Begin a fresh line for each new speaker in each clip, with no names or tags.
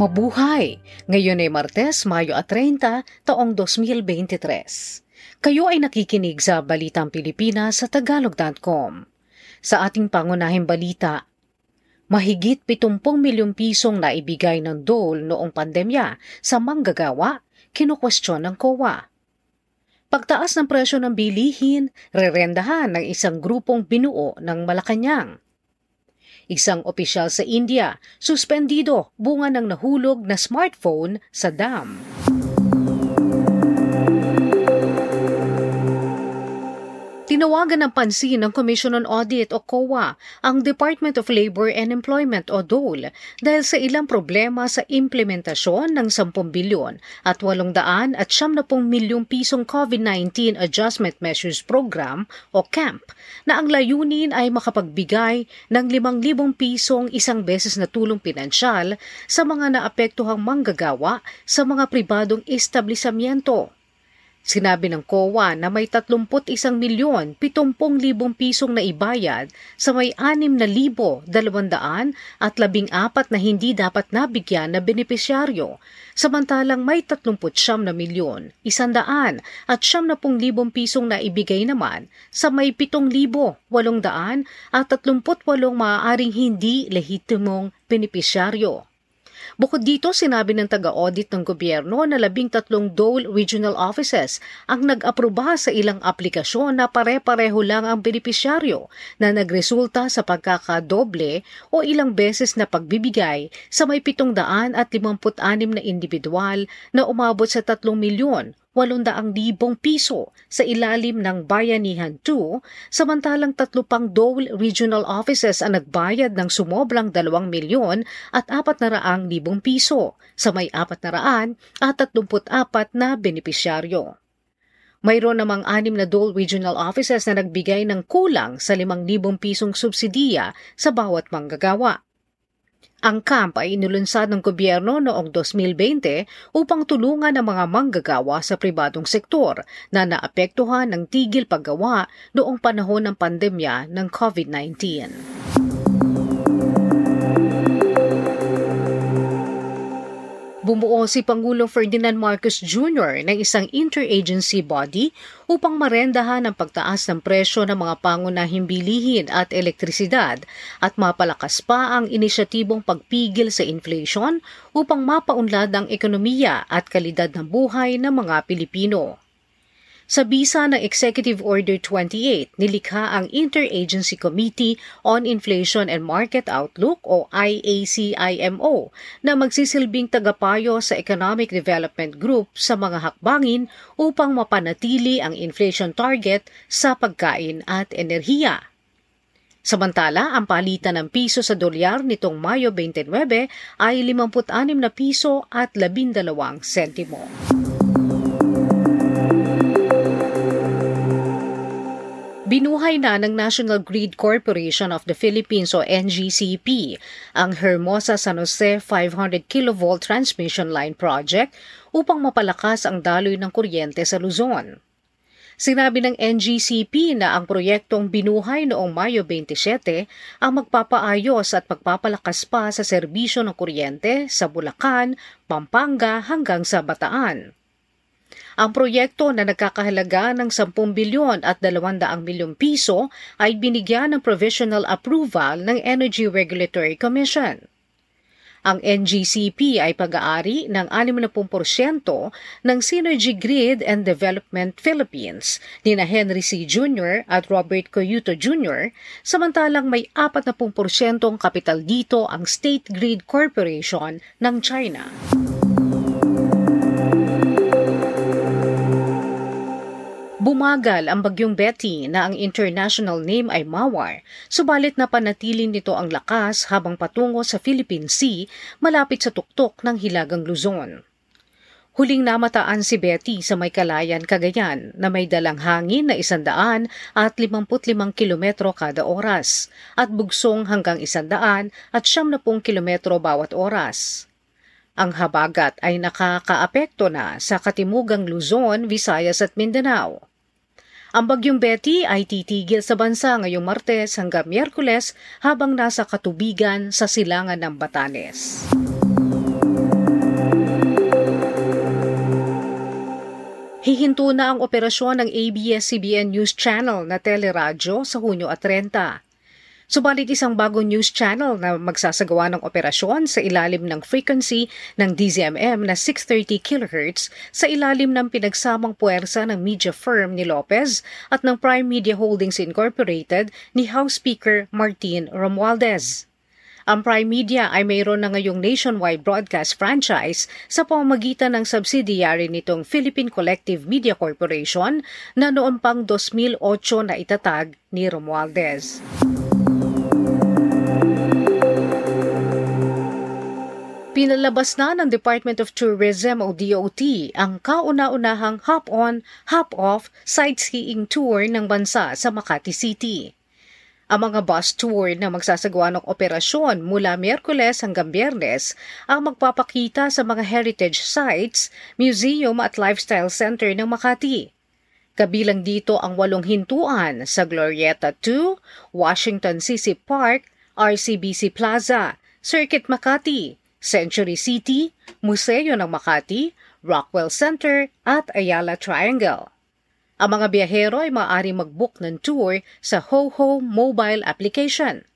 Mabuhay! Ngayon ay Martes, Mayo at 30, taong 2023. Kayo ay nakikinig sa Balitang Pilipinas sa Tagalog.com. Sa ating pangunahing balita, mahigit 70 milyong pisong naibigay ng dole noong pandemya sa manggagawa, kinukwestiyon ng COA. Pagtaas ng presyo ng bilihin, rerendahan ng isang grupong binuo ng Malacanang. Isang opisyal sa India, suspendido bunga ng nahulog na smartphone sa dam. Tinawagan ng pansin ng Commission on Audit o COA ang Department of Labor and Employment o DOLE dahil sa ilang problema sa implementasyon ng 10 bilyon at 800 at 70 milyong pisong COVID-19 Adjustment Measures Program o CAMP na ang layunin ay makapagbigay ng 5,000 pisong isang beses na tulong pinansyal sa mga naapektuhang manggagawa sa mga pribadong establishmento. Sinabi ng COA na may 31 milyon 70 libong pisong na ibayad sa may 6 na libo 200 at 14 na hindi dapat nabigyan na benepisyaryo, samantalang may 39 na milyon 100 at 70 libong pisong na ibigay naman sa may 7 libo 800 at 38 maaaring hindi lehitimong benepisyaryo. Bukod dito, sinabi ng taga-audit ng gobyerno na labing tatlong Dole Regional Offices ang nag-aproba sa ilang aplikasyon na pare-pareho lang ang benepisyaryo na nagresulta sa pagkakadoble o ilang beses na pagbibigay sa may 756 na individual na umabot sa 3 milyon 800,000 piso sa ilalim ng Bayanihan 2, samantalang tatlo pang Dole Regional Offices ang nagbayad ng sumobrang 2 milyon at 400,000 piso sa may 400 at 34 na benepisyaryo. Mayroon namang anim na Dole Regional Offices na nagbigay ng kulang sa 5,000 pisong subsidiya sa bawat manggagawa. Ang camp ay inulunsad ng gobyerno noong 2020 upang tulungan ang mga manggagawa sa pribadong sektor na naapektuhan ng tigil paggawa noong panahon ng pandemya ng COVID-19. Bumuo si Pangulong Ferdinand Marcos Jr. ng isang interagency body upang marendahan ang pagtaas ng presyo ng mga pangunahing bilihin at elektrisidad at mapalakas pa ang inisyatibong pagpigil sa inflation upang mapaunlad ang ekonomiya at kalidad ng buhay ng mga Pilipino. Sa bisa ng Executive Order 28, nilikha ang Interagency Committee on Inflation and Market Outlook o IACIMO na magsisilbing tagapayo sa Economic Development Group sa mga hakbangin upang mapanatili ang inflation target sa pagkain at enerhiya. Samantala, ang palitan ng piso sa dolyar nitong Mayo 29 ay 56 na piso at 12 sentimo. Binuhay na ng National Grid Corporation of the Philippines o NGCP ang Hermosa San Jose 500 kV transmission line project upang mapalakas ang daloy ng kuryente sa Luzon. Sinabi ng NGCP na ang proyektong binuhay noong Mayo 27 ang magpapaayos at pagpapalakas pa sa serbisyo ng kuryente sa Bulacan, Pampanga hanggang sa Bataan. Ang proyekto na nagkakahalaga ng 10 bilyon at 200 milyong piso ay binigyan ng provisional approval ng Energy Regulatory Commission. Ang NGCP ay pag-aari ng 60% ng Synergy Grid and Development Philippines ni na Henry C. Jr. at Robert Coyuto Jr. samantalang may 40% kapital dito ang State Grid Corporation ng China. Bumagal ang bagyong Betty na ang international name ay Mawar, subalit na panatili nito ang lakas habang patungo sa Philippine Sea malapit sa tuktok ng Hilagang Luzon. Huling namataan si Betty sa may kalayan Cagayan na may dalang hangin na isandaan at 55 kilometro kada oras at bugsong hanggang isandaan at siyam na kilometro bawat oras. Ang habagat ay nakakaapekto na sa katimugang Luzon, Visayas at Mindanao. Ang bagyong Betty ay titigil sa bansa ngayong Martes hanggang Miyerkules habang nasa katubigan sa silangan ng Batanes. Hihinto na ang operasyon ng ABS-CBN News Channel na teleradyo sa Hunyo at 30. Subalit isang bagong news channel na magsasagawa ng operasyon sa ilalim ng frequency ng DZMM na 630 kHz sa ilalim ng pinagsamang puwersa ng media firm ni Lopez at ng Prime Media Holdings Incorporated ni House Speaker Martin Romualdez. Ang Prime Media ay mayroon na ngayong nationwide broadcast franchise sa pamamagitan ng subsidiary nitong Philippine Collective Media Corporation na noon pang 2008 na itatag ni Romualdez. Pinalabas na ng Department of Tourism o DOT ang kauna-unahang hop-on, hop-off sightseeing tour ng bansa sa Makati City. Ang mga bus tour na magsasagawa ng operasyon mula Miyerkules hanggang Biyernes ang magpapakita sa mga heritage sites, museum at lifestyle center ng Makati. Kabilang dito ang walong hintuan sa Glorieta 2, Washington CC Park, RCBC Plaza, Circuit Makati, Century City, Museo ng Makati, Rockwell Center at Ayala Triangle. Ang mga biyahero ay maaari mag-book ng tour sa HoHo mobile application.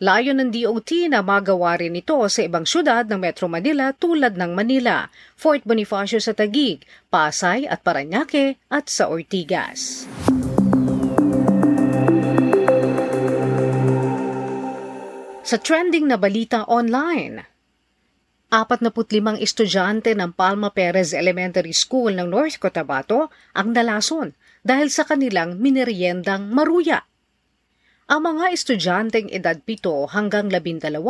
Layo ng DOT na magawa rin ito sa ibang syudad ng Metro Manila tulad ng Manila, Fort Bonifacio sa Tagig, Pasay at Paranaque at sa Ortigas. Sa trending na balita online, 45 estudyante ng Palma Perez Elementary School ng North Cotabato ang nalason dahil sa kanilang mineriendang maruya. Ang mga estudyanteng edad 7 hanggang 12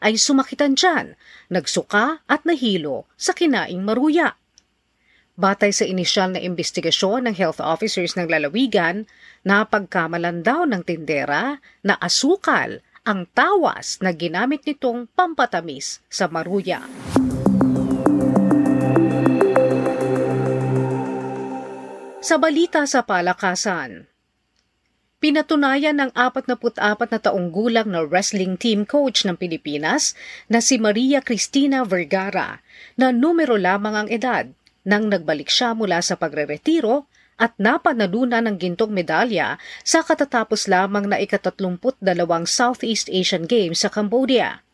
ay sumakitan dyan, nagsuka at nahilo sa kinaing maruya. Batay sa inisyal na investigasyon ng health officers ng lalawigan, napagkamalan daw ng tindera na asukal ang tawas na ginamit nitong pampatamis sa maruya. Sa balita sa palakasan, Pinatunayan ng 44 na taong gulang na wrestling team coach ng Pilipinas na si Maria Cristina Vergara na numero lamang ang edad nang nagbalik siya mula sa pagreretiro at napanalunan ng gintong medalya sa katatapos lamang na ikatatlumput dalawang Southeast Asian Games sa Cambodia.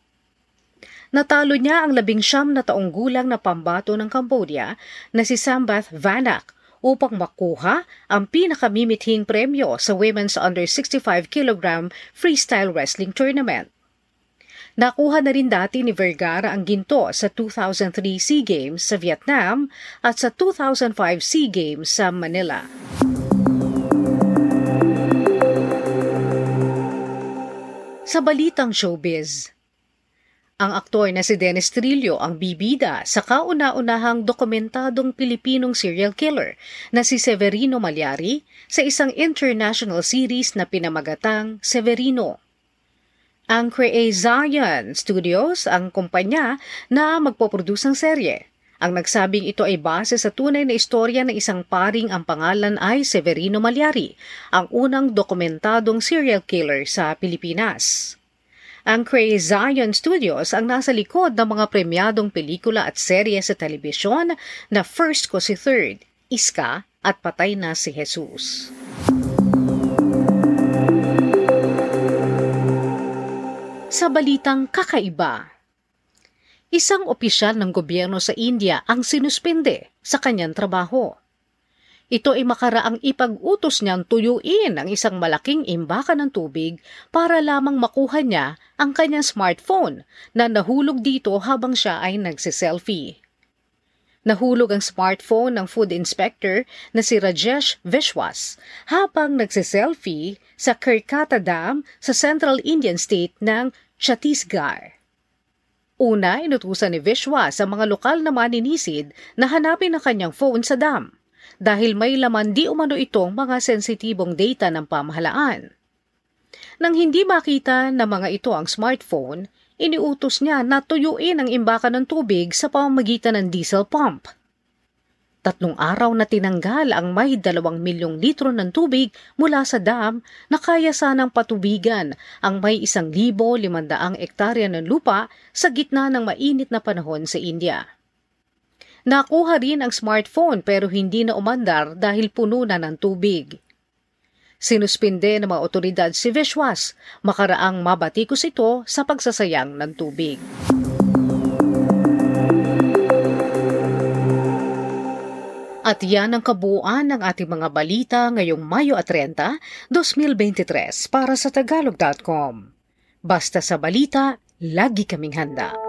Natalo niya ang labing siyam na taong gulang na pambato ng Cambodia na si Sambath Vanak upang makuha ang pinakamimithing premyo sa Women's Under 65 kg Freestyle Wrestling Tournament. Nakuha na rin dati ni Vergara ang ginto sa 2003 SEA Games sa Vietnam at sa 2005 SEA Games sa Manila. Sa balitang showbiz, ang aktor na si Dennis Trillo ang bibida sa kauna-unahang dokumentadong Pilipinong serial killer na si Severino Malyari sa isang international series na pinamagatang Severino. Ang Create Zion Studios ang kumpanya na magpoproduce ng serye. Ang nagsabing ito ay base sa tunay na istorya ng isang paring ang pangalan ay Severino Malyari, ang unang dokumentadong serial killer sa Pilipinas. Ang Cray Zion Studios ang nasa likod ng mga premyadong pelikula at serye sa telebisyon na First Ko si Third, Iska at Patay na si Jesus. Sa balitang kakaiba, isang opisyal ng gobyerno sa India ang sinuspende sa kanyang trabaho. Ito ay makaraang ipag-utos niyang tuyuin ang isang malaking imbakan ng tubig para lamang makuha niya ang kanyang smartphone na nahulog dito habang siya ay nagsiselfie. Nahulog ang smartphone ng food inspector na si Rajesh Vishwas habang nagsiselfie sa Kirkata Dam sa Central Indian State ng Chhattisgarh. Una, inutusan ni Vishwa sa mga lokal na maninisid na hanapin ang kanyang phone sa dam dahil may laman di umano itong mga sensitibong data ng pamahalaan. Nang hindi makita ng mga ito ang smartphone, iniutos niya na tuyuin ang imbakan ng tubig sa pamamagitan ng diesel pump. Tatlong araw na tinanggal ang may dalawang milyong litro ng tubig mula sa dam na kaya sanang patubigan ang may isang libo limandaang ektarya ng lupa sa gitna ng mainit na panahon sa India. Nakuha rin ang smartphone pero hindi na umandar dahil puno na ng tubig. Sinuspinde ng mga otoridad si Vishwas makaraang mabatikos ito sa pagsasayang ng tubig. At yan ang kabuuan ng ating mga balita ngayong Mayo at 30, 2023 para sa tagalog.com. Basta sa balita, lagi kaming handa.